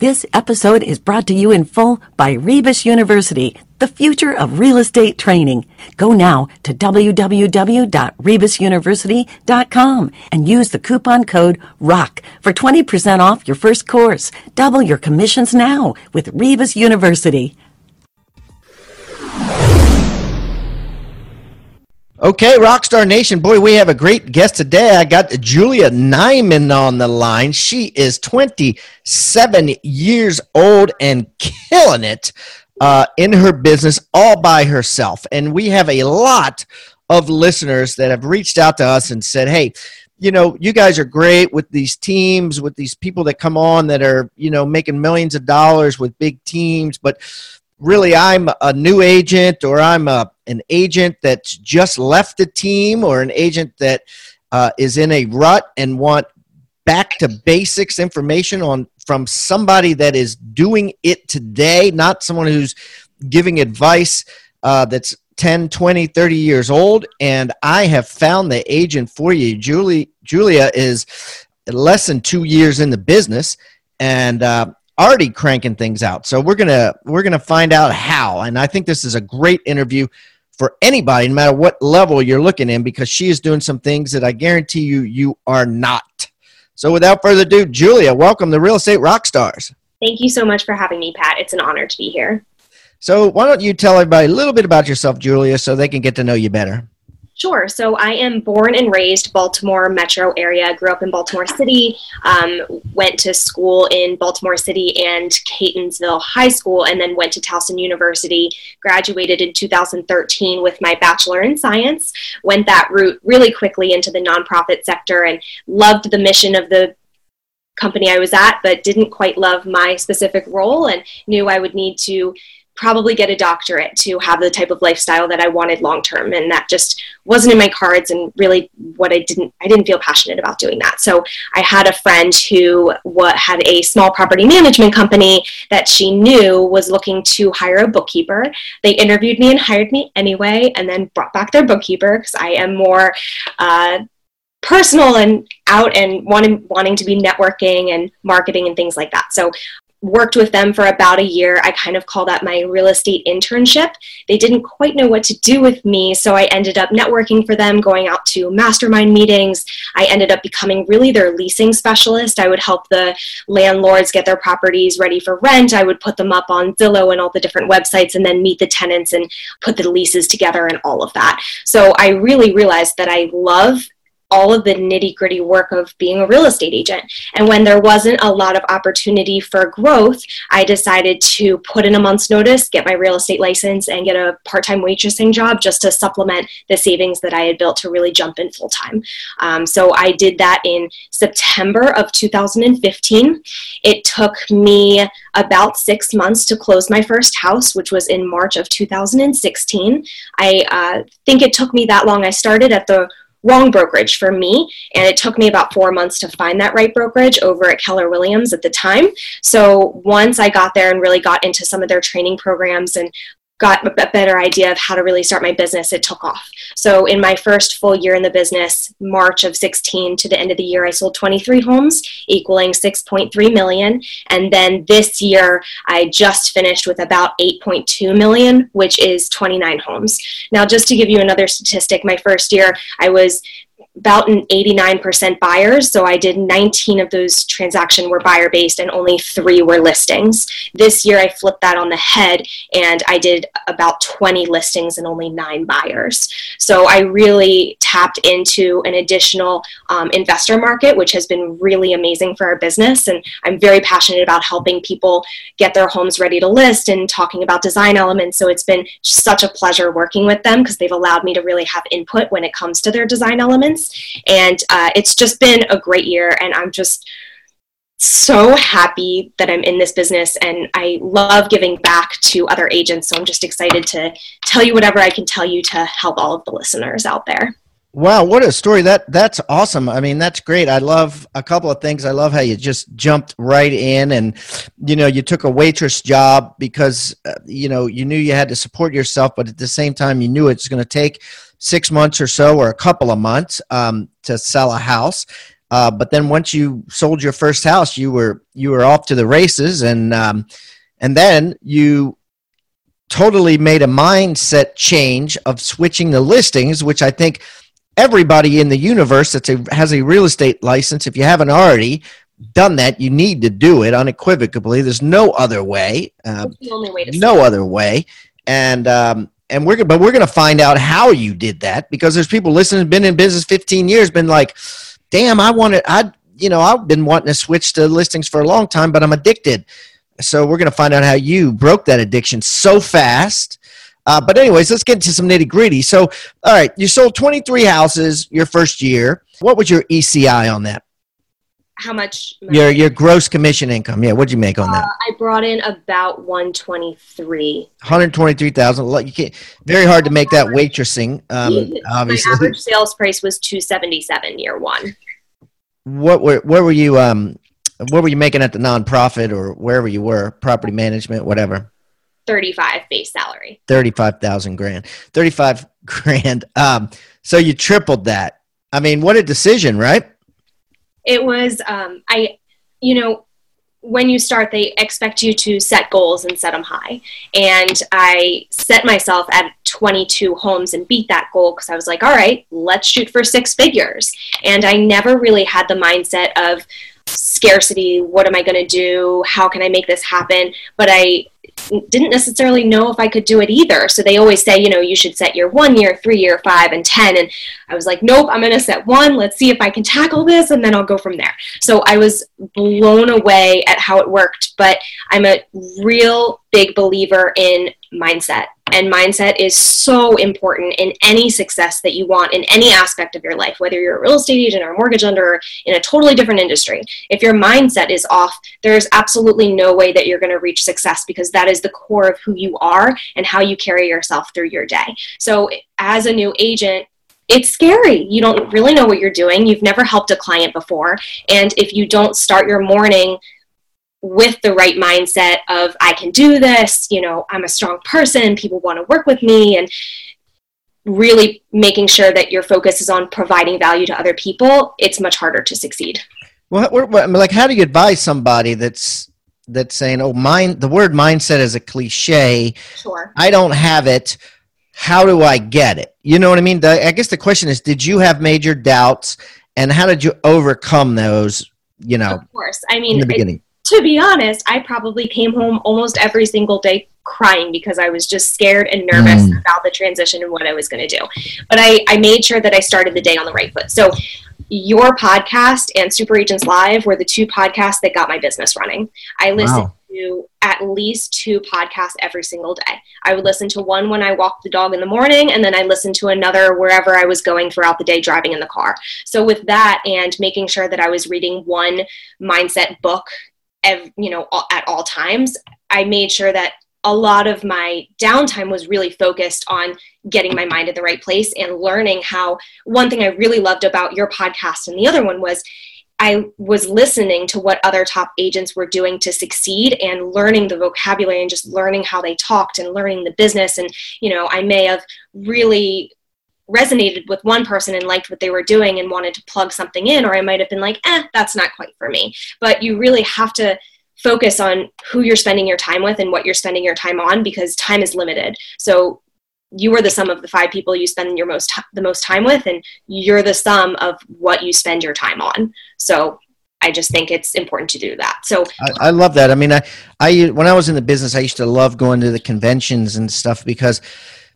This episode is brought to you in full by Rebus University, the future of real estate training. Go now to www.rebusuniversity.com and use the coupon code ROCK for 20% off your first course. Double your commissions now with Rebus University. Okay, Rockstar Nation, boy, we have a great guest today. I got Julia Nyman on the line. She is 27 years old and killing it uh, in her business all by herself. And we have a lot of listeners that have reached out to us and said, hey, you know, you guys are great with these teams, with these people that come on that are, you know, making millions of dollars with big teams, but really I'm a new agent or I'm a, an agent that's just left the team or an agent that uh, is in a rut and want back to basics information on from somebody that is doing it today, not someone who's giving advice uh, that's 10, 20, 30 years old. And I have found the agent for you. Julie, Julia is less than two years in the business. And uh, already cranking things out. So we're gonna we're gonna find out how. And I think this is a great interview for anybody, no matter what level you're looking in, because she is doing some things that I guarantee you you are not. So without further ado, Julia, welcome to Real Estate Rockstars. Thank you so much for having me, Pat. It's an honor to be here. So why don't you tell everybody a little bit about yourself, Julia, so they can get to know you better? Sure. So I am born and raised Baltimore metro area. Grew up in Baltimore City. Um, went to school in Baltimore City and Catonsville High School, and then went to Towson University. Graduated in 2013 with my bachelor in science. Went that route really quickly into the nonprofit sector and loved the mission of the company I was at, but didn't quite love my specific role and knew I would need to probably get a doctorate to have the type of lifestyle that I wanted long term and that just wasn't in my cards and really what I didn't I didn't feel passionate about doing that. So I had a friend who what had a small property management company that she knew was looking to hire a bookkeeper. They interviewed me and hired me anyway and then brought back their bookkeeper because I am more uh, personal and out and wanting wanting to be networking and marketing and things like that. So worked with them for about a year. I kind of call that my real estate internship. They didn't quite know what to do with me, so I ended up networking for them, going out to mastermind meetings. I ended up becoming really their leasing specialist. I would help the landlords get their properties ready for rent. I would put them up on Zillow and all the different websites and then meet the tenants and put the leases together and all of that. So I really realized that I love all of the nitty gritty work of being a real estate agent. And when there wasn't a lot of opportunity for growth, I decided to put in a month's notice, get my real estate license, and get a part time waitressing job just to supplement the savings that I had built to really jump in full time. Um, so I did that in September of 2015. It took me about six months to close my first house, which was in March of 2016. I uh, think it took me that long. I started at the wrong brokerage for me. And it took me about four months to find that right brokerage over at Keller Williams at the time. So once I got there and really got into some of their training programs and got a better idea of how to really start my business, it took off. So in my first full year in the business, March of 16 to the end of the year, I sold 23 homes, equaling 6.3 million. And then this year, I just finished with about 8.2 million, which is 29 homes. Now, just to give you another statistic, my first year, I was about an 89% buyers. So I did 19 of those transactions were buyer based and only three were listings. This year I flipped that on the head and I did about 20 listings and only nine buyers. So I really tapped into an additional um, investor market, which has been really amazing for our business. And I'm very passionate about helping people get their homes ready to list and talking about design elements. So it's been such a pleasure working with them because they've allowed me to really have input when it comes to their design elements. And uh, it's just been a great year. And I'm just so happy that I'm in this business and I love giving back to other agents. So I'm just excited to tell you whatever I can tell you to help all of the listeners out there. Wow, what a story! That that's awesome. I mean, that's great. I love a couple of things. I love how you just jumped right in, and you know, you took a waitress job because uh, you know you knew you had to support yourself, but at the same time, you knew it's going to take six months or so, or a couple of months, um, to sell a house. Uh, but then once you sold your first house, you were you were off to the races, and um, and then you totally made a mindset change of switching the listings, which I think everybody in the universe that has a real estate license, if you haven't already done that, you need to do it unequivocally. There's no other way. Uh, the only way no other way. And um, and we're but we're going to find out how you did that because there's people listening, been in business 15 years, been like, damn, I wanted, I you know, I've been wanting to switch to listings for a long time, but I'm addicted. So we're going to find out how you broke that addiction so fast uh, but anyways, let's get into some nitty gritty. So, all right, you sold 23 houses your first year. What was your GCI on that? How much? Your your gross commission income. Yeah, what'd you make on that? Uh, I brought in about 123. 123,000. You can't. Very hard to make that waitressing. Um, obviously, my average sales price was 277 year one. What were where were you? Um, what were you making at the nonprofit or wherever you were? Property management, whatever. 35 base salary. 35,000 grand. 35 grand. Um, so you tripled that. I mean, what a decision, right? It was, um, I, you know, when you start, they expect you to set goals and set them high. And I set myself at 22 homes and beat that goal because I was like, all right, let's shoot for six figures. And I never really had the mindset of scarcity. What am I going to do? How can I make this happen? But I didn't necessarily know if I could do it either. So they always say, you know, you should set your one year, three year, five, and 10. And I was like, nope, I'm going to set one. Let's see if I can tackle this, and then I'll go from there. So I was blown away at how it worked. But I'm a real big believer in mindset. And mindset is so important in any success that you want in any aspect of your life, whether you're a real estate agent or a mortgage lender in a totally different industry. If your mindset is off, there's absolutely no way that you're going to reach success because that is the core of who you are and how you carry yourself through your day. So, as a new agent, it's scary. You don't really know what you're doing. You've never helped a client before. And if you don't start your morning with the right mindset of I can do this, you know, I'm a strong person, people want to work with me and really making sure that your focus is on providing value to other people, it's much harder to succeed. Well, like how do you advise somebody that's that's saying, "Oh, mind the word mindset is a cliche. Sure. I don't have it. How do I get it?" You know what I mean? The, I guess the question is, did you have major doubts and how did you overcome those, you know? Of course. I mean, in the beginning. It, to be honest, I probably came home almost every single day crying because I was just scared and nervous mm. about the transition and what I was going to do. But I, I made sure that I started the day on the right foot. So, your podcast and Super Agents Live were the two podcasts that got my business running. I listened wow. to at least two podcasts every single day. I would listen to one when I walked the dog in the morning, and then I listened to another wherever I was going throughout the day driving in the car. So, with that and making sure that I was reading one mindset book ev- you know at all times i made sure that a lot of my downtime was really focused on getting my mind in the right place and learning how one thing i really loved about your podcast and the other one was I was listening to what other top agents were doing to succeed and learning the vocabulary and just learning how they talked and learning the business. And, you know, I may have really resonated with one person and liked what they were doing and wanted to plug something in, or I might have been like, eh, that's not quite for me. But you really have to focus on who you're spending your time with and what you're spending your time on because time is limited. So you are the sum of the five people you spend your most the most time with and you're the sum of what you spend your time on. So I just think it's important to do that. So I, I, love that. I mean, I, I when I was in the business, I used to love going to the conventions and stuff because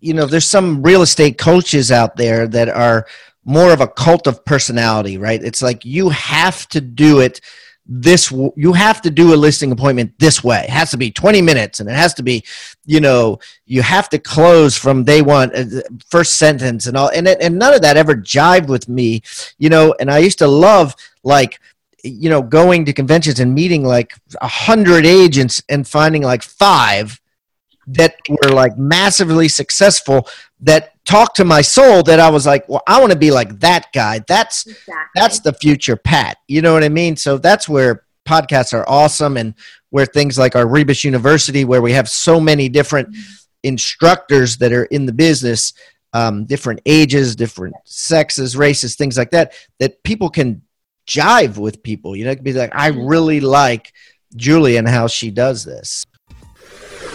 you know, there's some real estate coaches out there that are more of a cult of personality, right? It's like you have to do it this you have to do a listing appointment this way it has to be 20 minutes and it has to be you know you have to close from day one uh, first sentence and all and, and none of that ever jived with me you know and i used to love like you know, going to conventions and meeting like a hundred agents and finding like five that were like massively successful that talked to my soul that I was like, well, I want to be like that guy. That's Exactly. that's the future Pat. You know what I mean? So that's where podcasts are awesome and where things like our Rebus University, where we have so many different instructors that are in the business, um, different ages, different sexes, races, things like that, that people can jive with people. You know, it could be like, I really like Julie and how she does this.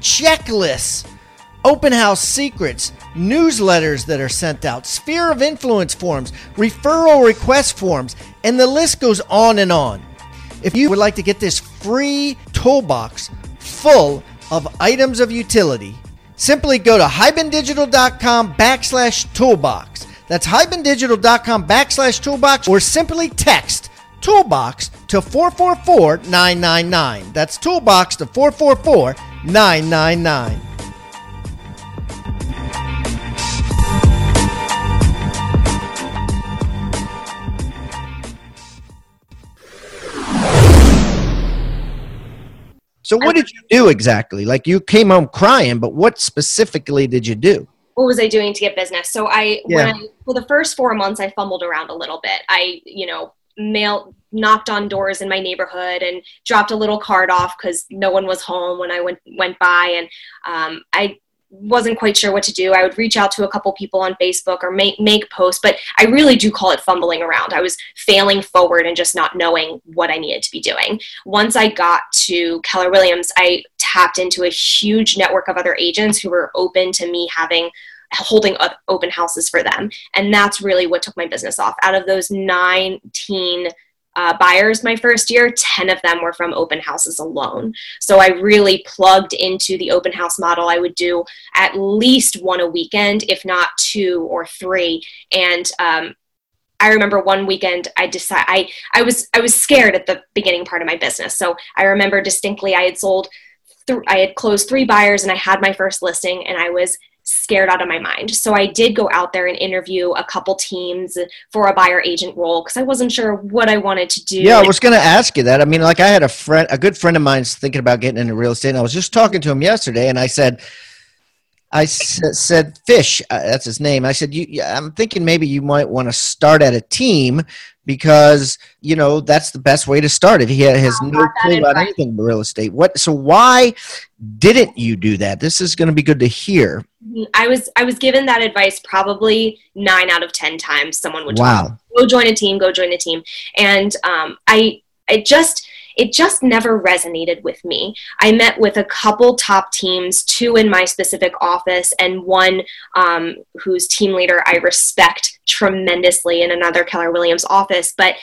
checklists open house secrets, newsletters that are sent out, sphere of influence forms, referral request forms, and the list goes on and on. If you would like to get this free toolbox full of items of utility, simply go to hibandigital.com backslash toolbox. That's hibandigital.com backslash toolbox or simply text toolbox to 444 999. That's toolbox to 444 999. So what did you do exactly? Like you came home crying, but what specifically did you do? what was I doing to get business? So I, Yeah. when I, for the first four months, I fumbled around a little bit. I, you know, mailed, knocked on doors in my neighborhood and dropped a little card off because no one was home when I went went by, and um, I wasn't quite sure what to do. I would reach out to a couple people on Facebook or make make posts, but I really do call it fumbling around. I was failing forward and just not knowing what I needed to be doing. Once I got to Keller Williams, I tapped into a huge network of other agents who were open to me having holding up open houses for them. And that's really what took my business off. Out of those 19 uh, buyers my first year 10 of them were from open houses alone. So i really plugged into the open house model. I would do at least one a weekend if not two or three. And um, I remember one weekend I decided I, I was I was scared at the beginning part of my business. So I remember distinctly I had sold th- I had closed three buyers and I had my first listing and I was scared out of my mind. So I did go out there and interview a couple teams for a buyer agent role because I wasn't sure what I wanted to do. Yeah, I was going to ask you that. I mean, like I had a friend, a good friend of mine's thinking about getting into real estate, and I was just talking to him yesterday, and I said, I s- said, Fish, uh, that's his name. I said, you, yeah, I'm thinking maybe you might want to start at a team because you know that's the best way to start if he ha- has no clue about anything real estate. What? So why didn't you do that? This is going to be good to hear. I was I was given that advice probably nine out of ten times. Someone would me, go join a team, go join a team, and um, I I just it just never resonated with me. I met with a couple top teams, two in my specific office, and one um, whose team leader I respect tremendously in another Keller Williams office. But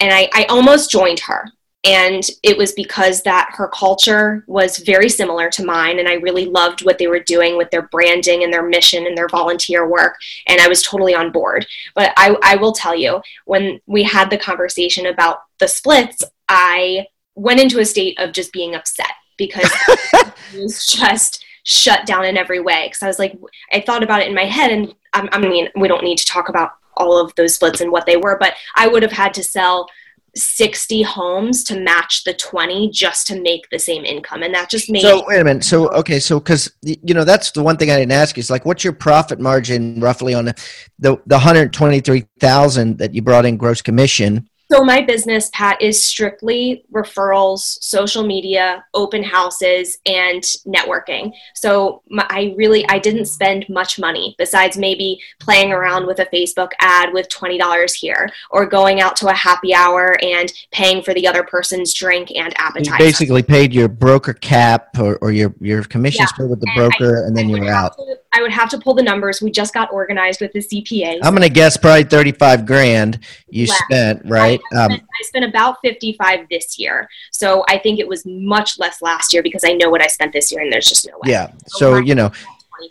and I, I almost joined her and it was because that her culture was very similar to mine and i really loved what they were doing with their branding and their mission and their volunteer work and i was totally on board but i, I will tell you when we had the conversation about the splits i went into a state of just being upset because it was just shut down in every way because i was like i thought about it in my head and I, I mean we don't need to talk about all of those splits and what they were but i would have had to sell 60 homes to match the 20 just to make the same income and that just made So wait a minute. So okay. So because you know that's the one thing I didn't ask you is like, what's your profit margin roughly on the the, the hundred twenty three thousand that you brought in gross commission? So my business, Pat, is strictly referrals, social media, open houses, and networking. So my, I really I didn't spend much money besides maybe playing around with a Facebook ad with twenty dollars here, or going out to a happy hour and paying for the other person's drink and You appetizer. basically paid your broker cap or, or your your commission Yeah. split with the And I- broker, and then I you would were out. to- I would have to pull the numbers. We just got organized with the CPA. I'm gonna guess probably thirty five grand you spent, right? Right? I Um, spent, I spent about 55 this year. So I think it was much less last year because I know what I spent this year and there's just no way. yeah. So you know,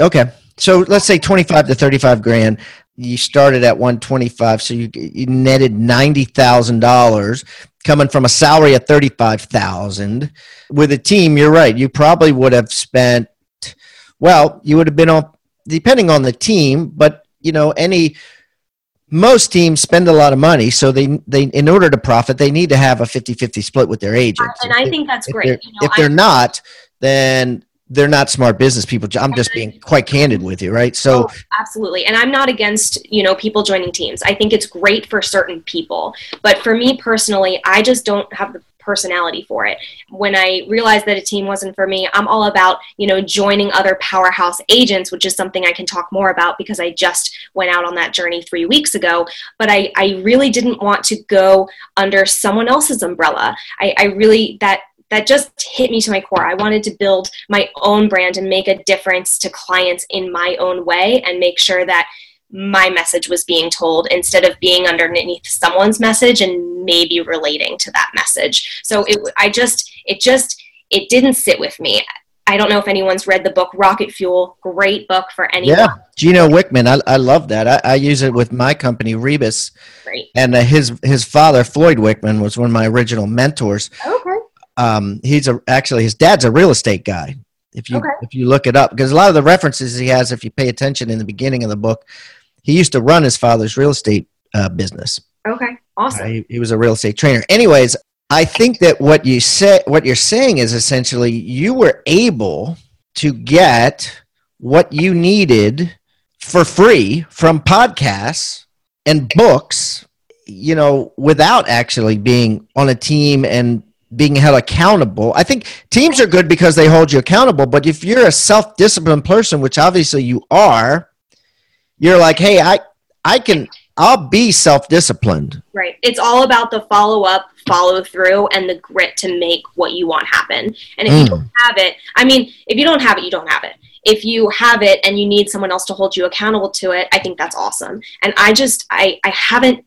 okay. So let's say twenty-five to thirty-five grand. You started at one twenty-five, so you, you netted ninety thousand dollars, coming from a salary of thirty-five thousand. With a team, you're right. You probably would have spent. Well, you would have been on, depending on the team, but you know, any most teams spend a lot of money, so they they in order to profit, they need to have a 50-50 split with their agents. And I think that's if great. they're, You know, if they're not, then they're not smart business people. I'm just being quite candid with you, right? So Oh, absolutely. And I'm not against, you know, people joining teams. I think it's great for certain people. But for me personally, I just don't have the personality for it. When I realized that a team wasn't for me, I'm all about, you know, joining other powerhouse agents, which is something I can talk more about because I just went out on that journey three weeks ago. But I, I really didn't want to go under someone else's umbrella. I, I really, that, that just hit me to my core. I wanted to build my own brand and make a difference to clients in my own way and make sure that my message was being told instead of being underneath someone's message and maybe relating to that message. So it I just it just it didn't sit with me. I don't know if anyone's read the book Rocket Fuel. Great book for anyone. yeah, Gino Wickman, I, I love that. I, I use it with my company, Rebus, Great. and uh, his his father, Floyd Wickman, was one of my original mentors. Okay. Um, he's a actually his dad's a real estate guy. If you Okay. if you look it up, because a lot of the references he has, if you pay attention in the beginning of the book, he used to run his father's real estate uh, business. Okay. Awesome. He, he was a real estate trainer. Anyways, I think that what you say, what you're saying is essentially you were able to get what you needed for free from podcasts and books, you know, without actually being on a team and being held accountable. I think teams are good because they hold you accountable, but if you're a self-disciplined person, which obviously you are, you're like, "Hey, I I can I'll be self-disciplined." Right. It's all about the follow up, follow through, and the grit to make what you want happen. And if you Mm. don't have it, I mean, if you don't have it, you don't have it. If you have it and you need someone else to hold you accountable to it, I think that's awesome. And I just, I, I haven't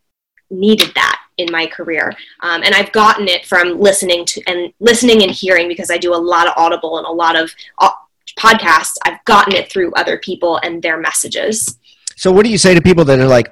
needed that in my career. Um, and I've gotten it from listening to and listening and hearing because I do a lot of audible and a lot of uh, podcasts. I've gotten it through other people and their messages. So what do you say to people that are like,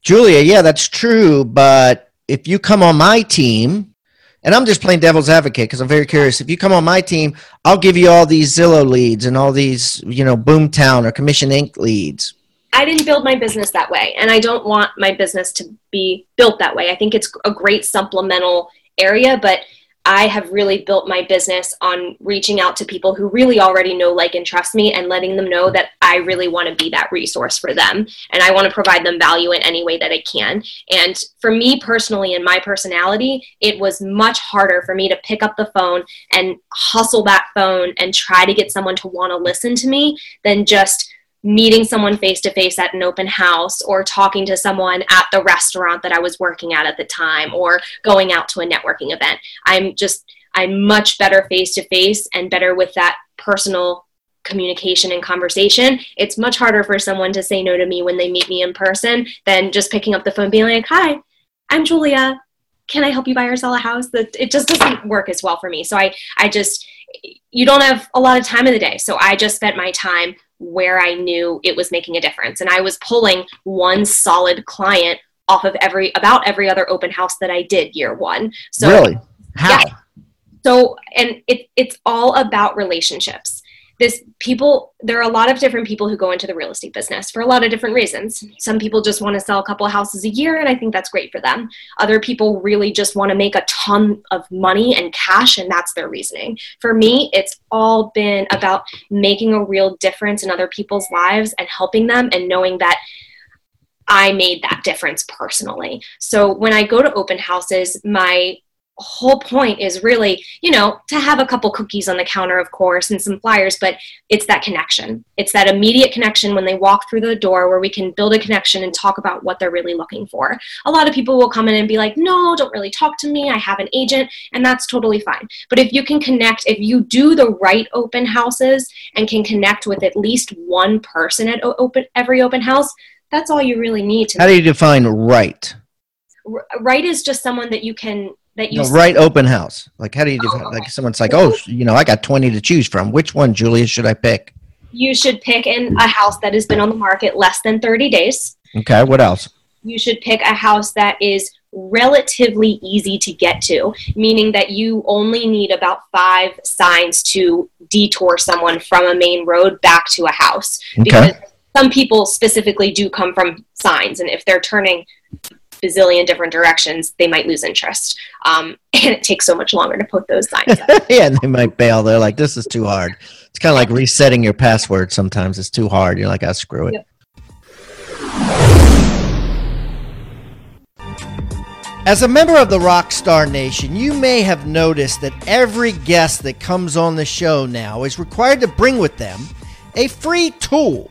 Julia, yeah, that's true, but if you come on my team, and I'm just playing devil's advocate because I'm very curious. If you come on my team, I'll give you all these Zillow leads and all these, you know, Boomtown or Commission Inc. leads. I didn't build my business that way, and I don't want my business to be built that way. I think it's a great supplemental area, but I have really built my business on reaching out to people who really already know, like, and trust me, and letting them know that I really want to be that resource for them. And I want to provide them value in any way that I can. And for me personally, and my personality, it was much harder for me to pick up the phone and hustle that phone and try to get someone to want to listen to me than just meeting someone face to face at an open house or talking to someone at the restaurant that I was working at at the time or going out to a networking event. I'm just, I'm much better face to face and better with that personal communication and conversation. It's much harder for someone to say no to me when they meet me in person than just picking up the phone being like, hi, I'm Julia. Can I help you buy or sell a house? That it just doesn't work as well for me. So I, I just, you don't have a lot of time in the day. So I just spent my time where I knew it was making a difference. And I was pulling one solid client off of every about every other open house that I did year one. So really? How? Yeah. so and it it's all about relationships. This people there are a lot of different people who go into the real estate business for a lot of different reasons. Some people just want to sell a couple houses a year and I think that's great for them. Other people really just want to make a ton of money and cash and that's their reasoning. For me, it's all been about making a real difference in other people's lives and helping them and knowing that I made that difference personally. So when I go to open houses, my whole point is really, you know, to have a couple cookies on the counter, of course, and some flyers, but it's that connection. It's that immediate connection when they walk through the door where we can build a connection and talk about what they're really looking for. A lot of people will come in and be like, no, don't really talk to me. I have an agent, and that's totally fine. But if you can connect, if you do the right open houses and can connect with at least one person at open every open house, that's all you really need to How do you define right? Right is just someone that you can that you No, right open house. Like, how do you do? Oh, okay. Like, someone's like, oh, you know, I got twenty to choose from. Which one, Julia, should I pick? you should pick in a house that has been on the market less than 30 days Okay, what else? you should pick a house that is relatively easy to get to, meaning that you only need about five signs to detour someone from a main road back to a house. Because some people specifically do come from signs, and if they're turning bazillion different directions, they might lose interest. Um, and it takes so much longer to put those signs up. yeah, and they might bail. They're like, this is too hard. It's kind of like resetting your password. Sometimes it's too hard. You're like, ah, screw it. Yep. As a member of the Rockstar Nation, you may have noticed that every guest that comes on the show now is required to bring with them a free tool,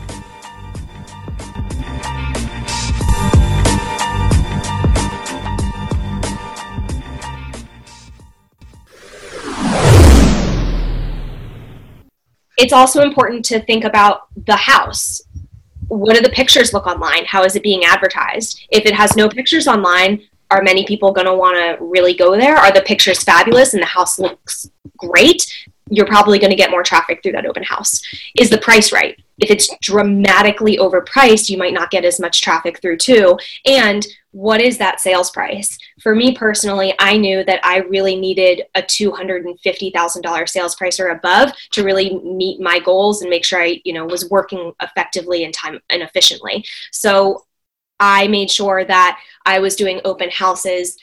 It's also important to think about the house. What do the pictures look online? How is it being advertised? If it has no pictures online, are many people going to want to really go there? Are the pictures fabulous and the house looks great? You're probably going to get more traffic through that open house. Is the price right? If it's dramatically overpriced, you might not get as much traffic through too. And what is that sales price? For me personally, I knew that I really needed a $250,000 sales price or above to really meet my goals and make sure I, you know, was working effectively and time and efficiently. So I made sure that I was doing open houses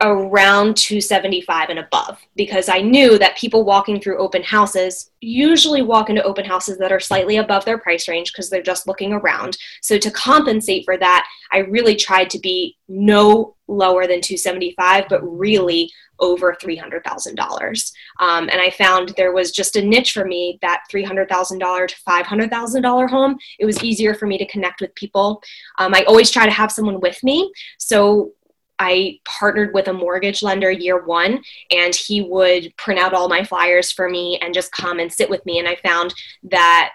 around 275 and above because I knew that people walking through open houses usually walk into open houses that are slightly above their price range because they're just looking around. So to compensate for that, I really tried to be no lower than 275 but really over $300,000. Um, and I found there was just a niche for me that $300,000 to $500,000 home. It was easier for me to connect with people. Um, I always try to have someone with me. So I partnered with a mortgage lender year one, and he would print out all my flyers for me and just come and sit with me. And I found that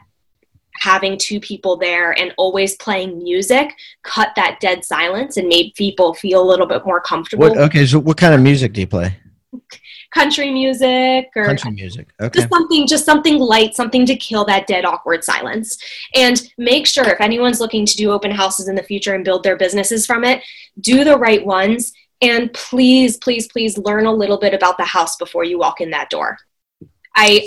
having two people there and always playing music cut that dead silence and made people feel a little bit more comfortable. What, okay, so what kind of music do you play? Country music or Country music. Okay. just something just something light something to kill that dead awkward silence and make sure if anyone's looking to do open houses in the future and build their businesses from it do the right ones and please please please learn a little bit about the house before you walk in that door i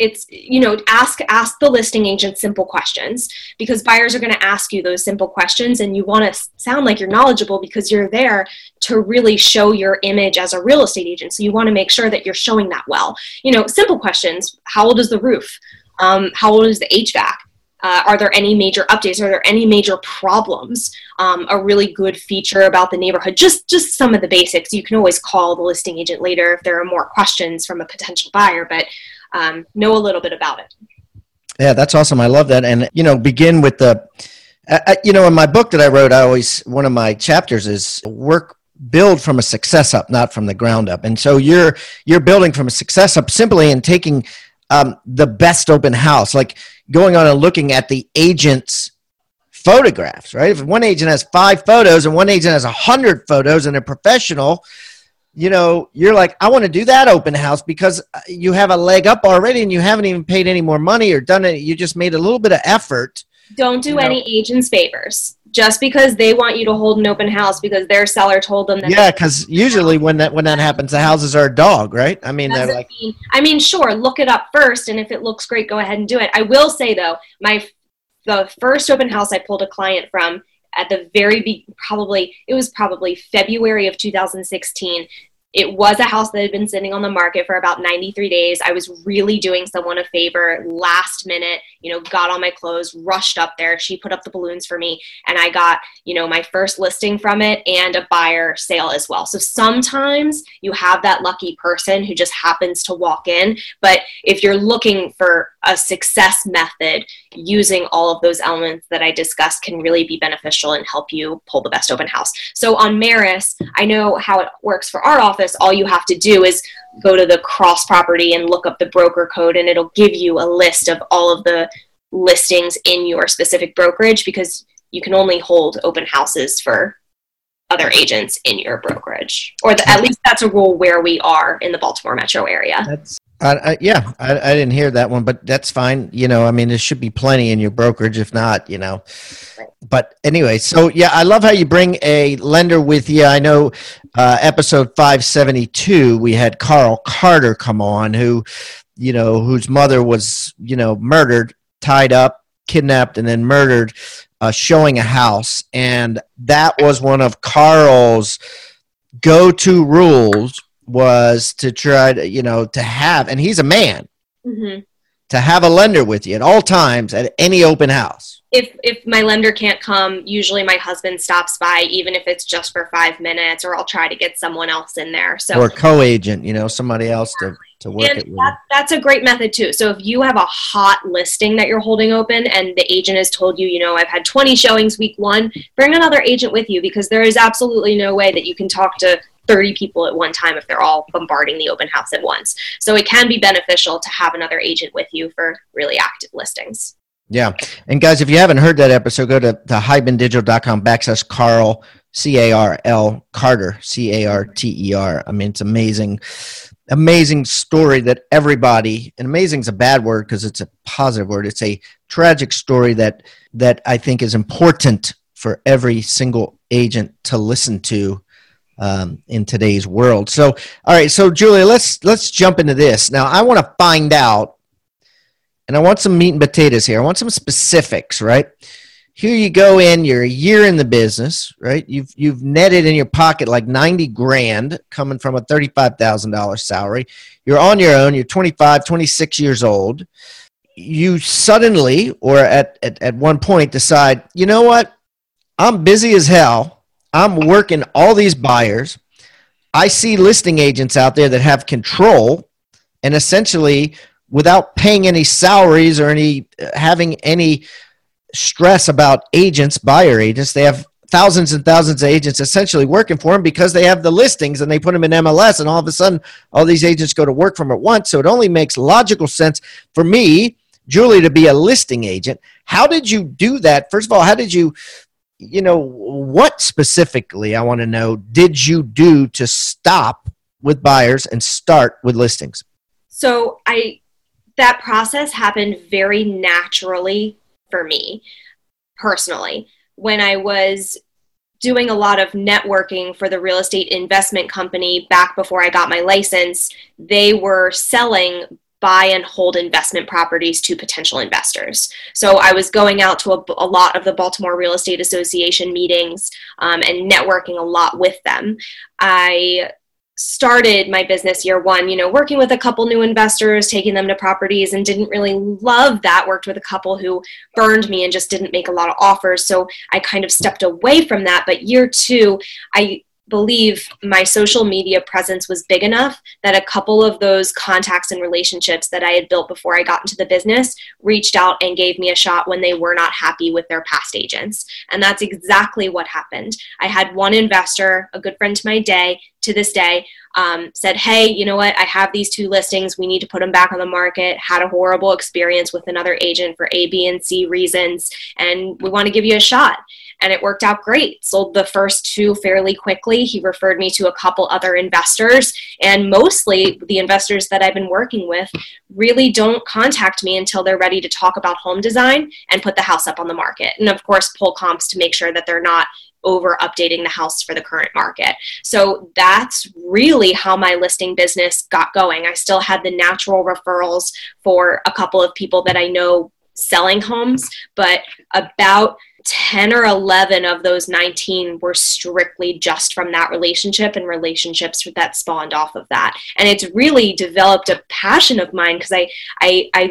it's you know ask ask the listing agent simple questions because buyers are going to ask you those simple questions and you want to sound like you're knowledgeable because you're there to really show your image as a real estate agent. So you want to make sure that you're showing that well. You know simple questions how old is the roof? Um, how old is the hvac? Uh, are there any major updates? Are there any major problems? Um, a really good feature about the neighborhood just just some of the basics. You can always call the listing agent later if there are more questions from a potential buyer but um, know a little bit about it Yeah, that's awesome. I love that. And you know, begin with the, uh, you know, in my book that I wrote, I always one of my chapters is work build from a success up, not from the ground up. And so you're you're building from a success up simply and taking um, the best open house, like going on and looking at the agent's photographs, right? If one agent has five photos and one agent has a hundred photos and a professional, you know, you're like, I want to do that open house because uh, you have a leg up already and you haven't even paid any more money or done it. You just made a little bit of effort. don't do You know- any agents favors just because they want you to hold an open house because their seller told them that Yeah, because usually when that when that happens, the houses are a dog, right? I mean, they're like, mean, I mean, sure, look it up first, and if it looks great, go ahead and do it. I will say though, my the first open house I pulled a client from, at the very be- probably it was probably February of 2016 it was a house that had been sitting on the market for about 93 days. I was really doing someone a favor last minute, you know, got on my clothes, rushed up there. She put up the balloons for me, and I got, you know, my first listing from it and a buyer sale as well. So sometimes you have that lucky person who just happens to walk in. But if you're looking for a success method, using all of those elements that I discussed can really be beneficial and help you pull the best open house. So on MRIS, I know how it works for our office. All you have to do is go to the cross property and look up the broker code, and it'll give you a list of all of the listings in your specific brokerage because you can only hold open houses for other agents in your brokerage, or the, at least that's a rule where we are in the Baltimore metro area. That's I, yeah, I, I, didn't hear that one, but that's fine. You know, I mean, there should be plenty in your brokerage. If not, you know, but anyway, so yeah, I love how you bring a lender with you. I know uh, episode 572, we had Carl Carter come on, who, you know, whose mother was, you know, murdered, tied up, kidnapped, and then murdered, uh, showing a house. And that was one of Carl's go to rules was to try to you know to have and he's a man mm-hmm. to have a lender with you at all times at any open house if if my lender can't come usually my husband stops by even if it's just for five minutes or i'll try to get someone else in there so or co-agent you know somebody else to to work and it with. That, that's a great method too so if you have a hot listing that you're holding open and the agent has told you you know i've had 20 showings week one bring another agent with you because there is absolutely no way that you can talk to 30 people at one time if they're all bombarding the open house at once. So it can be beneficial to have another agent with you for really active listings. Yeah. And guys, if you haven't heard that episode, go to, to hibandigital.com backslash Carl, C A R L, Carter, C A R T E R. I mean, it's amazing, amazing story that everybody, and amazing is a bad word because it's a positive word. It's a tragic story that, that I think is important for every single agent to listen to um, in today's world. So, all right, so Julia, let's let's jump into this now. I want to find out, and I want some meat and potatoes here. I want some specifics, right? Here you go in. You're a year in the business, right? You've you've netted in your pocket like ninety grand coming from a thirty-five thousand dollars salary. You're on your own. You're 25, 26 years old. You suddenly, or at, at, at one point, decide, you know what? I'm busy as hell I'm working all these buyers. I see listing agents out there that have control and essentially without paying any salaries or any uh, having any stress about agents, buyer agents, they have thousands and thousands of agents essentially working for them because they have the listings and they put them in MLS and all of a sudden all these agents go to work from at once. So it only makes logical sense for me, Julie, to be a listing agent. How did you do that? First of all, how did you you know, what specifically I want to know did you do to stop with buyers and start with listings? So I that process happened very naturally for me personally. When I was doing a lot of networking for the real estate investment company back before I got my license, they were selling buy and hold investment properties to potential investors. So I was going out to a, a lot of the Baltimore Real Estate Association meetings um, and networking a lot with them. I started my business year one, you know, working with a couple new investors, taking them to properties, and didn't really love that. Worked with a couple who burned me and just didn't make a lot of offers. So I kind of stepped away from that. But year two, I believe my social media presence was big enough that a couple of those contacts and relationships that I had built before I got into the business reached out and gave me a shot when they were not happy with their past agents. And that's exactly what happened. I had one investor, a good friend to my day, to this day, um, said, Hey, you know what? I have these two listings. We need to put them back on the market. Had a horrible experience with another agent for A, B, and C reasons. And we want to give you a shot and it worked out great. Sold the first two fairly quickly. He referred me to a couple other investors, and mostly the investors that I've been working with really don't contact me until they're ready to talk about home design and put the house up on the market. And of course, pull comps to make sure that they're not over updating the house for the current market. So that's really how my listing business got going. I still had the natural referrals for a couple of people that I know selling homes, but about 10 or 11 of those 19 were strictly just from that relationship and relationships that spawned off of that. And it's really developed a passion of mine because I, I i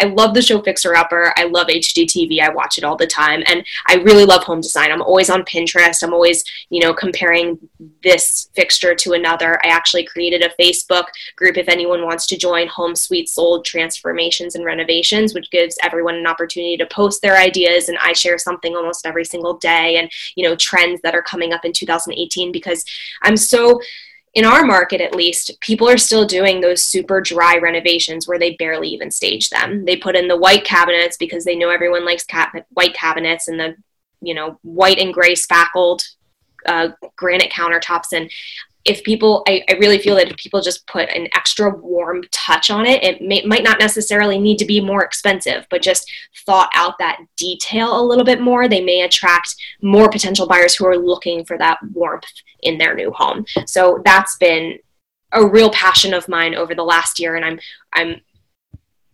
i love the show fixer upper. I love hgtv i watch it all the time. And i really love home design. I'm always on pinterest. I'm always you know comparing this fixture to another. I actually created a facebook group if anyone wants to join home sweet sold transformations and renovations which gives everyone an opportunity to post their ideas and i share something something almost every single day and you know trends that are coming up in 2018 because i'm so in our market at least, people are still doing those super dry renovations where they barely even stage them. They put in the white cabinets because they know everyone likes white cabinets and the, you know, white and gray spackled uh, granite countertops. And if people I, I, really feel that if people just put an extra warm touch on it it may, might not necessarily need to be more expensive but just thought out that detail a little bit more they may attract more potential buyers who are looking for that warmth in their new home. So that's been a real passion of mine over the last year and i'm i'm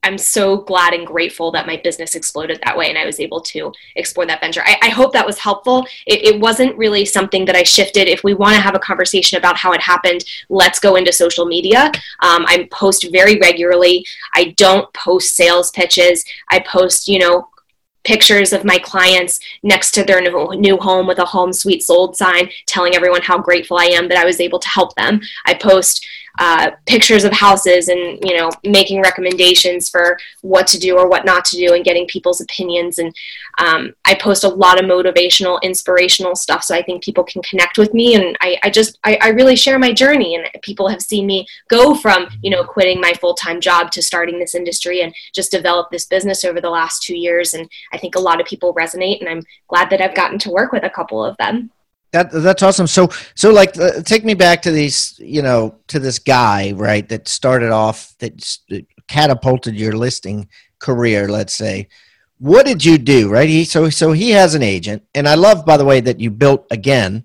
I'm so glad and grateful that my business exploded that way and I was able to explore that venture. I, I hope that was helpful. It, it, wasn't really something that I shifted. If we want to have a conversation about how it happened, let's go into social media. Um, I post very regularly. I don't post sales pitches. I post, you know, pictures of my clients next to their new home with a home sweet sold sign telling everyone how grateful I am that I was able to help them. I post uh, pictures of houses and you know making recommendations for what to do or what not to do and getting people's opinions. And um, i post a lot of motivational inspirational stuff so i think people can connect with me. And i, I just I, I really share my journey and people have seen me go from you know quitting my full-time job to starting this industry and just develop this business over the last two years. And i think a lot of people resonate and i'm glad that i've gotten to work with a couple of them that that's awesome. So so like uh, take me back to these you know to this guy right that started off that catapulted your listing career. Let's say, what did you do right? He so so he has an agent, and I love by the way that you built again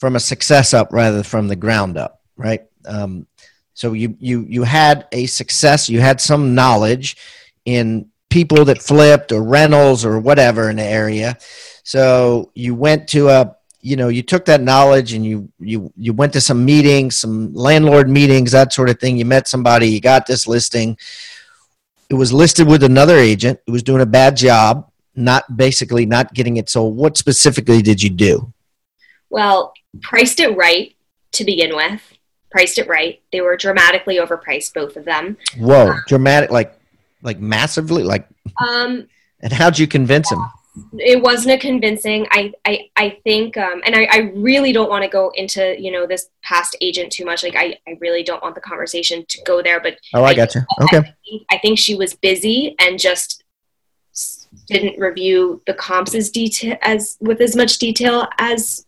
from a success up rather than from the ground up, right? Um, so you you you had a success, you had some knowledge in people that flipped or rentals or whatever in the area. So you went to a you know you took that knowledge and you you you went to some meetings some landlord meetings that sort of thing. You met somebody you got this listing. It was listed with another agent it was doing a bad job not basically not getting it. Sold what specifically did you do? Well priced it right to begin with. Priced it right. They were dramatically overpriced both of them. Whoa um, dramatic like like massively like um and how'd you convince him it wasn't a convincing i i, I think um, and I, I really don't want to go into you know this past agent too much like i, I really don't want the conversation to go there but oh i, I got you okay. I think, I think she was busy and just didn't review the comps as detail as with as much detail as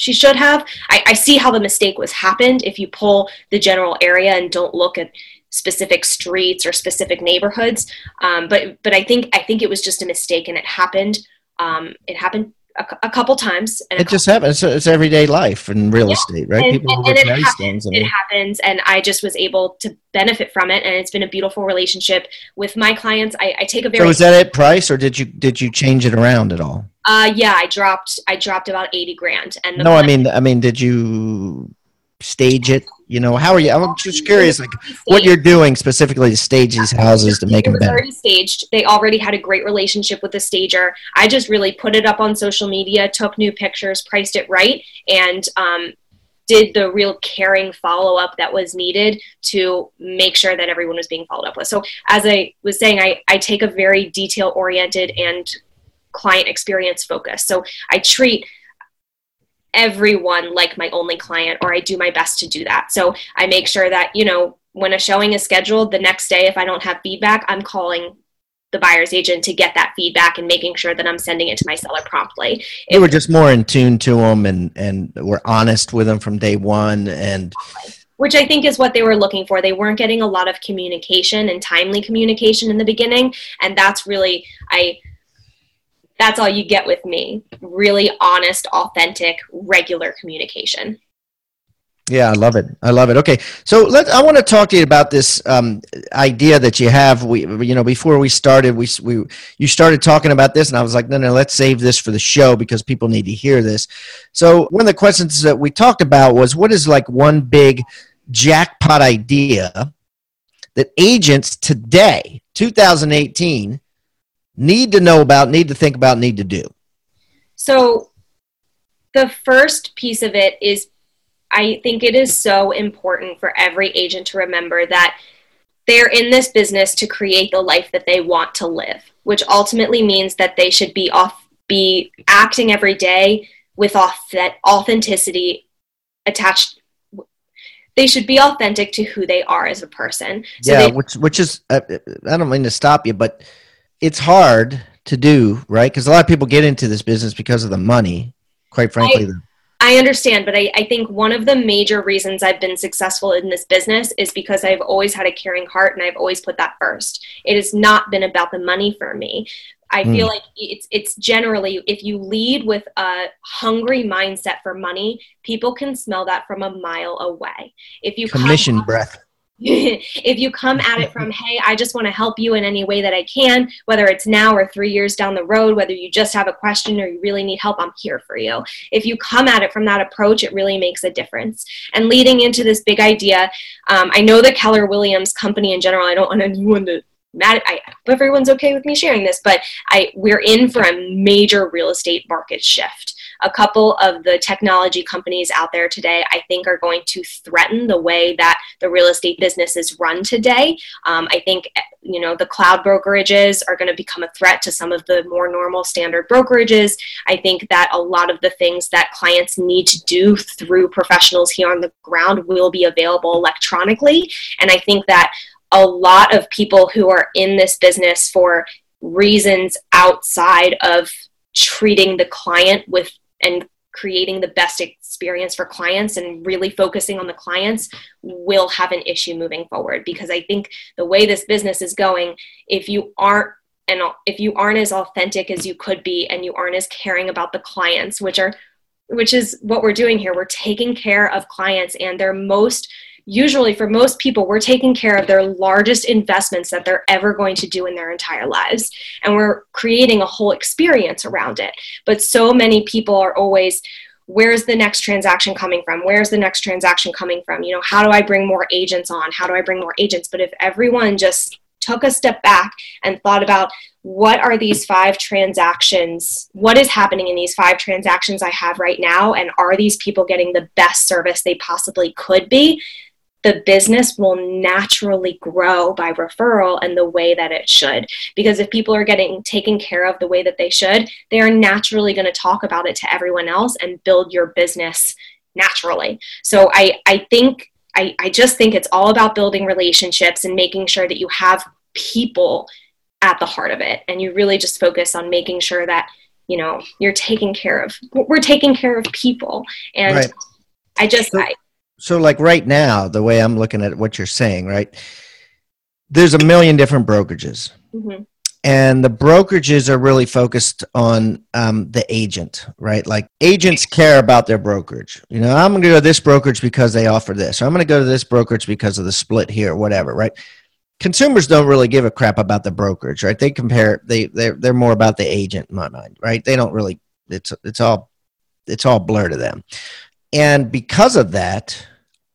she should have. I, I see how the mistake was happened if you pull the general area and don't look at specific streets or specific neighborhoods. Um, but but I think I think it was just a mistake, and it happened. Um, it happened a, a, couple times. And it just happens. It's, it's, everyday life in real yeah. estate, right? And, People and, and it, happens, it happens, and I just was able to benefit from it, and it's been a beautiful relationship with my clients. I, I take a very. So is that at price, or did you did you change it around at all? Uh, yeah, I dropped I dropped about eighty grand, and no, I mean I mean, did you stage it? You know, how are you? I'm just curious, like what you're doing specifically to stage these houses to make them better. Already staged. They already had a great relationship with the stager. I just really put it up on social media, took new pictures, priced it right, and um, did the real caring follow up that was needed to make sure that everyone was being followed up with. So, as I was saying, I, I take a very detail oriented and client experience focus. So, I treat everyone like my only client or I do my best to do that. So I make sure that, you know, when a showing is scheduled the next day if I don't have feedback, I'm calling the buyer's agent to get that feedback and making sure that I'm sending it to my seller promptly. They were just more in tune to them and and were honest with them from day one and which I think is what they were looking for. They weren't getting a lot of communication and timely communication in the beginning and that's really I that's all you get with me really honest authentic regular communication Yeah, I love it. I love it. Okay, so let I want to talk to you about this um, idea that you have. We, you know, before we started, we we you started talking about this, and I was like, no, no, let's save this for the show because people need to hear this. So one of the questions that we talked about was, what is like one big jackpot idea that agents today, 2018, need to know about, need to think about, need to do? So the first piece of it is I think it is so important for every agent to remember that they're in this business to create the life that they want to live, which ultimately means that they should be off be acting every day with that authenticity attached they should be authentic to who they are as a person. So yeah, they, which which is uh, I don't mean to stop you, but it's hard to do, right? Because a lot of people get into this business because of the money. Quite frankly, I, I understand, but I, I think one of the major reasons I've been successful in this business is because I've always had a caring heart and I've always put that first. It has not been about the money for me. I mm. feel like it's it's generally if you lead with a hungry mindset for money, people can smell that from a mile away. If you commission breath if you come at it from, hey, I just want to help you in any way that I can, whether it's now or three years down the road, whether you just have a question or you really need help, I'm here for you. If you come at it from that approach, it really makes a difference. And leading into this big idea, um, I know the Keller Williams company in general, I don't want anyone to mad I hope everyone's okay with me sharing this, but I we're in for a major real estate market shift a couple of the technology companies out there today, I think, are going to threaten the way that the real estate business is run today. Um, I think, you know, the cloud brokerages are going to become a threat to some of the more normal standard brokerages. I think that a lot of the things that clients need to do through professionals here on the ground will be available electronically. And I think that a lot of people who are in this business for reasons outside of treating the client with and creating the best experience for clients and really focusing on the clients will have an issue moving forward. Because i think the way this business is going if you aren't and if you aren't as authentic as you could be and you aren't as caring about the clients which are which is what we're doing here we're taking care of clients and their most usually for most people, we're taking care of their largest investments that they're ever going to do in their entire lives. And we're creating a whole experience around it. But so many people are always, where's the next transaction coming from? Where's the next transaction coming from? You know, how do I bring more agents on? How do I bring more agents? But if everyone just took a step back and thought about what are these five transactions what is happening in these five transactions i have right now and are these people getting the best service they possibly could be the business will naturally grow by referral and the way that it should. Because if people are getting taken care of the way that they should, they are naturally going to talk about it to everyone else and build your business naturally. So I, I think, I, I just think it's all about building relationships and making sure that you have people at the heart of it. And you really just focus on making sure that, you know, you're taking care of, we're taking care of people. And right. I just, I, so like right now the way i'm looking at what you're saying right there's a million different brokerages. Mm-hmm. and the brokerages are really focused on um, the agent right? Like agents care about their brokerage. You know i'm going to go to this brokerage because they offer this or i'm going to go to this brokerage because of the split here whatever right? Consumers don't really give a crap about the brokerage right? They compare they they're, they're more about the agent in my mind right? They don't really it's it's all it's all blur to them. And because of that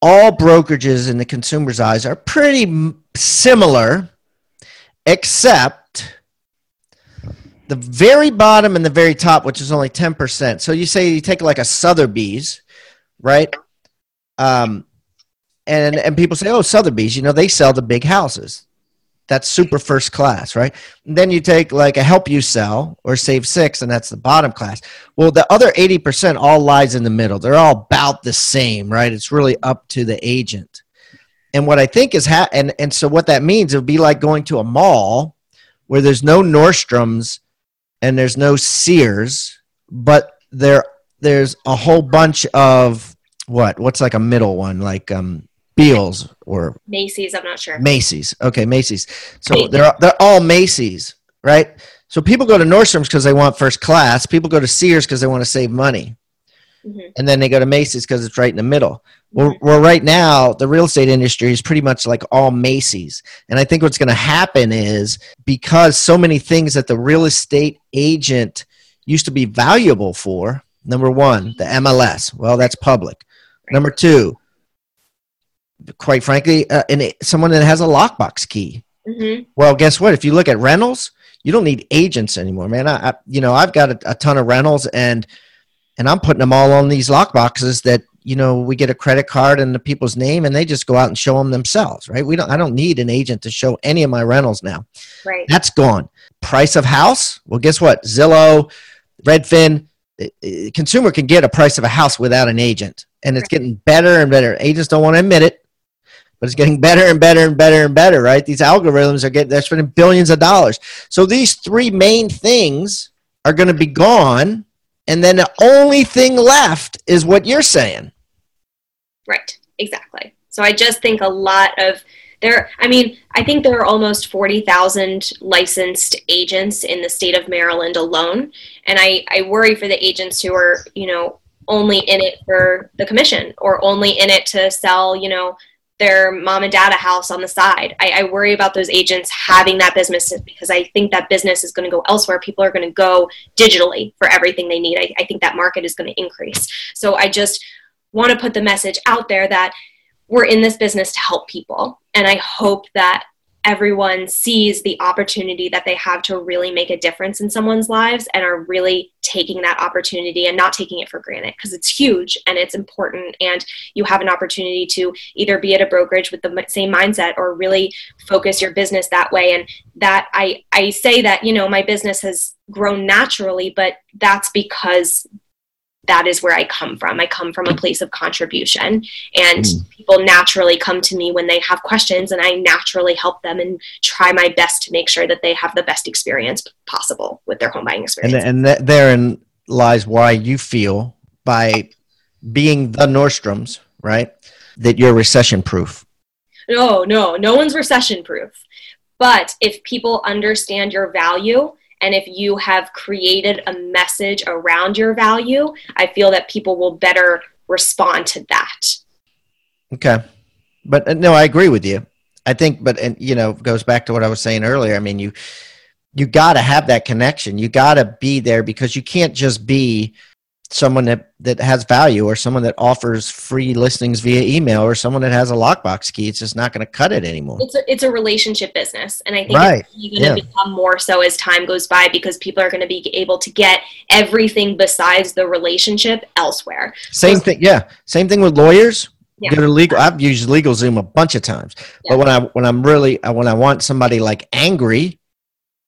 all brokerages in the consumer's eyes are pretty similar, except the very bottom and the very top, which is only 10%. So you say you take like a Sotheby's, right? Um, and, and people say, oh, Sotheby's, you know, they sell the big houses that's super first class, right? And then you take like a help you sell or save six, and that's the bottom class. Well, the other 80% all lies in the middle. They're all about the same, right? It's really up to the agent. And what I think is, ha- and, and so what that means, it would be like going to a mall where there's no Nordstrom's and there's no Sears, but there there's a whole bunch of what? What's like a middle one? Like um Beals or Macy's. I'm not sure. Macy's. Okay, Macy's. So they're they're all Macy's, right? So people go to Nordstrom's because they want first class. People go to Sears because they want to save money. Mhm. and then they go to Macy's because it's right in the middle. Well, Mhm. well, right now the real estate industry is pretty much like all Macy's, and I think what's going to happen is because so many things that the real estate agent used to be valuable for. Number one, the MLS. Well, that's public. Number two, quite frankly, uh, and someone that has a lockbox key. Mhm. Well, guess what? If you look at rentals, you don't need agents anymore, man. I, I you know, I've got a, a ton of rentals, and and I'm putting them all on these lockboxes that you know we get a credit card and the people's name, and they just go out and show them themselves, right? We don't. I don't need an agent to show any of my rentals now. Right. That's gone. Price of house? Well, guess what? Zillow, Redfin, eh, eh, consumer can get a price of a house without an agent, and it's Right. getting better and better. Agents don't want to admit it, but it's getting better and better and better and better. Right? These algorithms are getting they're spending billions of dollars. So these three main things are going to be gone, and then the only thing left is what you're saying. Right, exactly. So I just think a lot of there, I mean, I think there are almost 40,000 licensed agents in the state of Maryland alone. And I, I worry for the agents who are, you know, only in it for the commission or only in it to sell, you know, their mom and dad a house on the side. I, I worry about those agents having that business because I think that business is going to go elsewhere. People are going to go digitally for everything they need. I, I think that market is going to increase. So I just want to put the message out there that we're in this business to help people. And I hope that everyone sees the opportunity that they have to really make a difference in someone's lives and are really taking that opportunity and not taking it for granted because it's huge and it's important. And you have an opportunity to either be at a brokerage with the same mindset or really focus your business that way. And that I I say that you know my business has grown naturally but that's because that is where I come from. I come from a place of contribution, and Mm. people naturally come to me when they have questions, and I naturally help them and try my best to make sure that they have the best experience possible with their home buying and experience. and that therein lies why you feel by being the Nordstroms, right, that you're recession proof. no, no, no one's recession proof. But if people understand your value and if you have created a message around your value, I feel that people will better respond to that. Okay, but uh, no, I agree with you. I think, but and you know, goes back to what I was saying earlier. I mean, you you got to have that connection. You got to be there because you can't just be someone that that has value or someone that offers free listings via email or someone that has a lockbox key. It's just not going to cut it anymore. it's a, it's a relationship business and i think Right. it's going to Yeah. become more so as time goes by because people are going to be able to get everything besides the relationship elsewhere Same thing, yeah. Same thing with lawyers. Yeah. Go to legal. I've used LegalZoom a bunch of times, Yeah. but when I when I'm really when I want somebody like angry,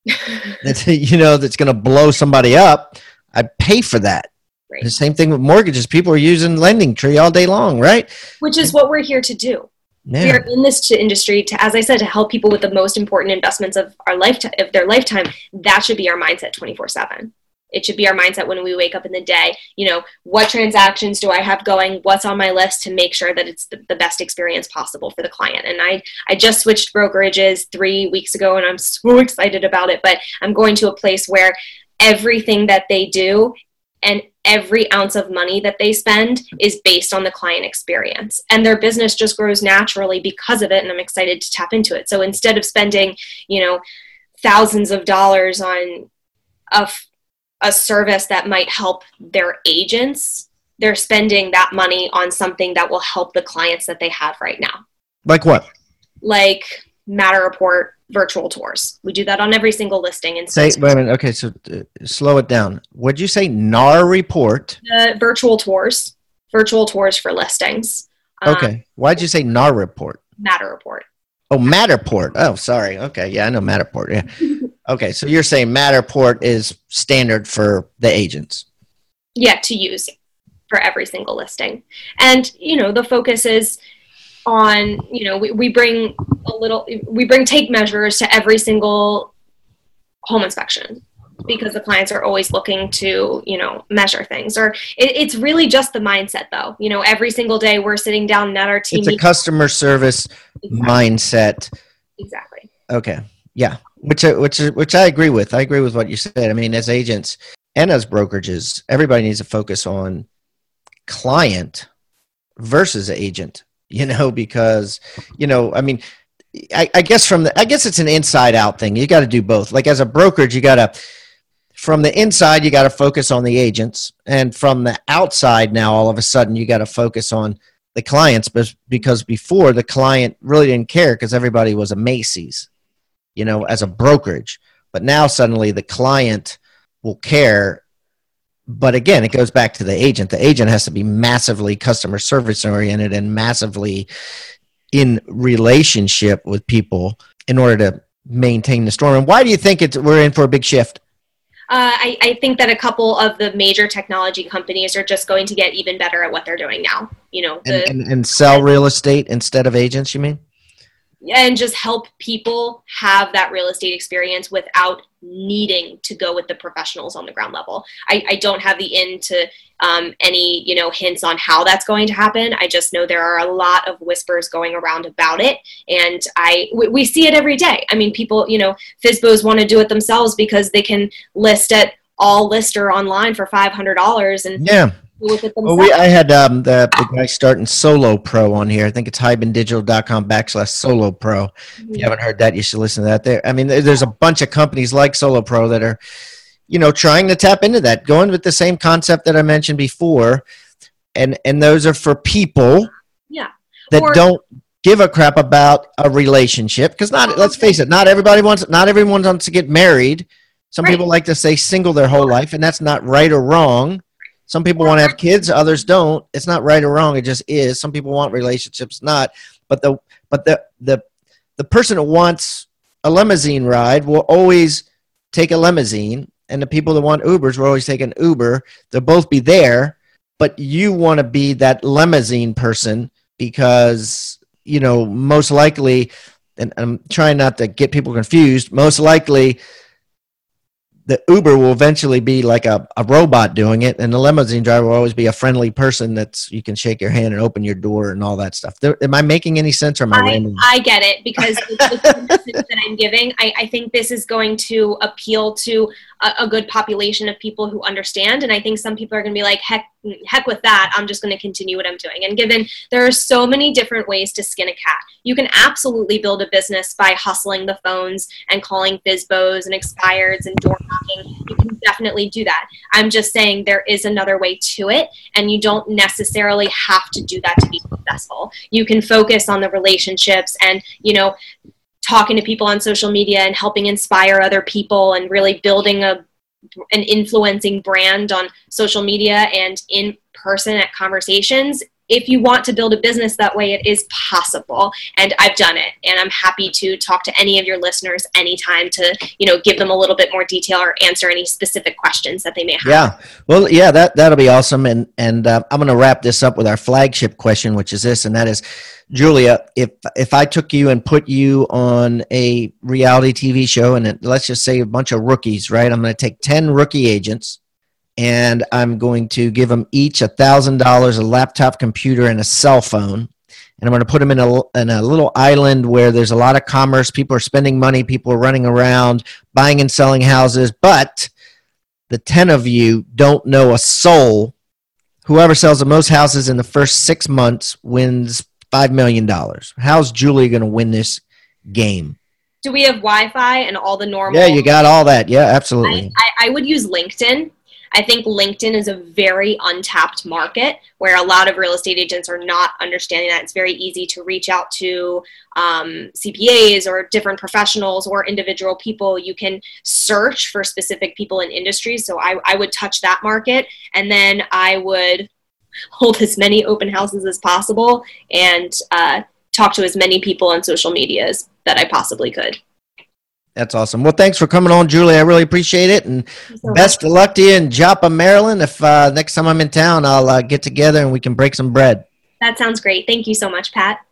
that's you know that's going to blow somebody up, I pay for that. Right. The same thing with mortgages. People are using Lending Tree all day long, right? which is what we're here to do We are in this industry to as i said to help people with the most important investments of our lifetime of their lifetime that should be our mindset 24 7 it should be our mindset when we wake up in the day you know what transactions do i have going what's on my list to make sure that it's the, the best experience possible for the client and i i just switched brokerages three weeks ago and i'm so excited about it but i'm going to a place where everything that they do and every ounce of money that they spend is based on the client experience. And their business just grows naturally because of it and i'm excited to tap into it. So instead of spending you know thousands of dollars on a, f- a service that might help their agents they're spending that money on something that will help the clients that they have right now. Like what? like Matterport virtual tours we do that on every single listing and Say, wait a minute. Okay, so uh, slow it down. Would you say NAR report? the virtual tours virtual tours for listings Um, Okay. Why'd you say NAR report? Matterport Oh, Matterport. Oh, sorry. Okay, yeah, I know Matterport. Yeah. Okay, so you're saying Matterport is standard for the agents. yeah to use for every single listing and you know the focus is on you know we, we bring a little we bring take measures to every single home inspection because the clients are always looking to you know measure things or it, it's really just the mindset though you know every single day we're sitting down at our team It's a customer service exactly, mindset. exactly Okay. Yeah. Which uh, which which I agree with. I agree with what you said. I mean, as agents and as brokerages, everybody needs to focus on client versus agent, you know, because, you know, I mean, I, I guess from the, I guess it's an inside out thing. You got to do both. Like as a brokerage, you got to, from the inside, you got to focus on the agents. And from the outside, now all of a sudden, you got to focus on the clients but because before the client really didn't care because everybody was a Macy's, you know, as a brokerage. But now suddenly the client will care but again, it goes back to the agent. The agent has to be massively customer service oriented and massively in relationship with people in order to maintain the storm. And why do you think it's we're in for a big shift? Uh, I, I, think that a couple of the major technology companies are just going to get even better at what they're doing now. You know, the, and, and, and sell real estate instead of agents. You mean? And just help people have that real estate experience without needing to go with the professionals on the ground level. I, I don't have the into um, any you know hints on how that's going to happen. I just know there are a lot of whispers going around about it, and I we, we see it every day. I mean, people you know FSBOs want to do it themselves because they can list at all lister online for five hundred dollars and yeah well, we, I had um, the, the guy starting Solo Pro on here. I think it's hibandigital.com backslash Solo Pro. Mm-hmm. If you mm-hmm. haven't heard that, you should listen to that. There, I mean, there's a bunch of companies like Solo Pro that are, you know, trying to tap into that, going with the same concept that I mentioned before, and and those are for people, yeah, that or, don't give a crap about a relationship because not. Let's face it, not everybody wants. Not everyone wants to get married. Some right. people like to stay single their whole life, and that's not right or wrong some people want to have kids, others don't. It's not right or wrong. It just is. Some people want relationships, not. But the but the the the person who wants a limousine ride will always take a limousine, and the people that want Ubers will always take an Uber. They'll both be there, but you want to be that limousine person because you know most likely. And I'm trying not to get people confused. Most likely, the Uber will eventually be like a, a robot doing it, and the limousine driver will always be a friendly person that's you can shake your hand and open your door and all that stuff. There, am I making any sense, or am I, I random? I get it because the message that I'm giving, I, I, think this is going to appeal to a, a, good population of people who understand, and I think some people are going to be like, heck, heck with that. I'm just going to continue what I'm doing. And given there are so many different ways to skin a cat, you can absolutely build a business by hustling the phones and calling FSBOs and expireds and door knocking. You can definitely do that. I'm just saying there is another way to it, and you don't necessarily have to do that to be successful. You can focus on the relationships and, you know, talking to people on social media and helping inspire other people and really building a an influencing brand on social media and in person at conversations if you want to build a business that way, it is possible. And I've done it. And I'm happy to talk to any of your listeners anytime to, you know, give them a little bit more detail or answer any specific questions that they may have. Yeah. Well, yeah, that, that'll be awesome. And, and uh, I'm going to wrap this up with our flagship question, which is this, and that is, Julia, if, if I took you and put you on a reality TV show and it, let's just say a bunch of rookies, right? I'm going to take 10 rookie agents and I'm going to give them each a thousand dollars, a laptop computer, and a cell phone. And I'm going to put them in a, in a little island where there's a lot of commerce. People are spending money. People are running around, buying and selling houses. But the 10 of you don't know a soul. Whoever sells the most houses in the first six months wins $5 million. How's Julie going to win this game? Do we have Wi Fi and all the normal? Yeah, you got all that. Yeah, absolutely. I, I, I would use LinkedIn I think LinkedIn is a very untapped market where a lot of real estate agents are not understanding that. It's very easy to reach out to um, CPAs or different professionals or individual people. You can search for specific people in industries. So I, I would touch that market and then I would hold as many open houses as possible and uh, talk to as many people on social media as that I possibly could. That's awesome. Well, thanks for coming on, Julie. I really appreciate it, and so best of luck to you in Joppa, Maryland. If uh, next time I'm in town, I'll uh, get together and we can break some bread. That sounds great. Thank you so much, Pat.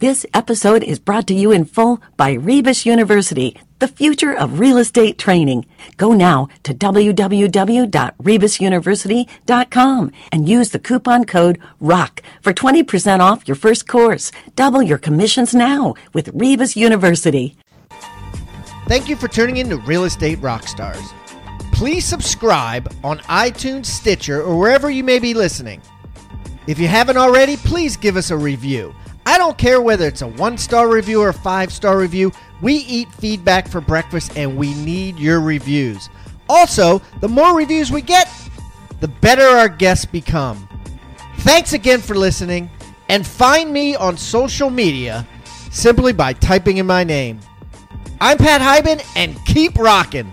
This episode is brought to you in full by Rebus University, the future of real estate training. Go now to www.rebusuniversity.com and use the coupon code ROCK for 20% off your first course. Double your commissions now with Rebus University. Thank you for tuning in to Real Estate Rockstars. please subscribe on iTunes, Stitcher, or wherever you may be listening. If you haven't already, please give us a review. I don't care whether it's a one star review or a five star review, we eat feedback for breakfast and we need your reviews. Also, the more reviews we get, the better our guests become. Thanks again for listening, and find me on social media simply by typing in my name. I'm Pat Hiban, and keep rocking.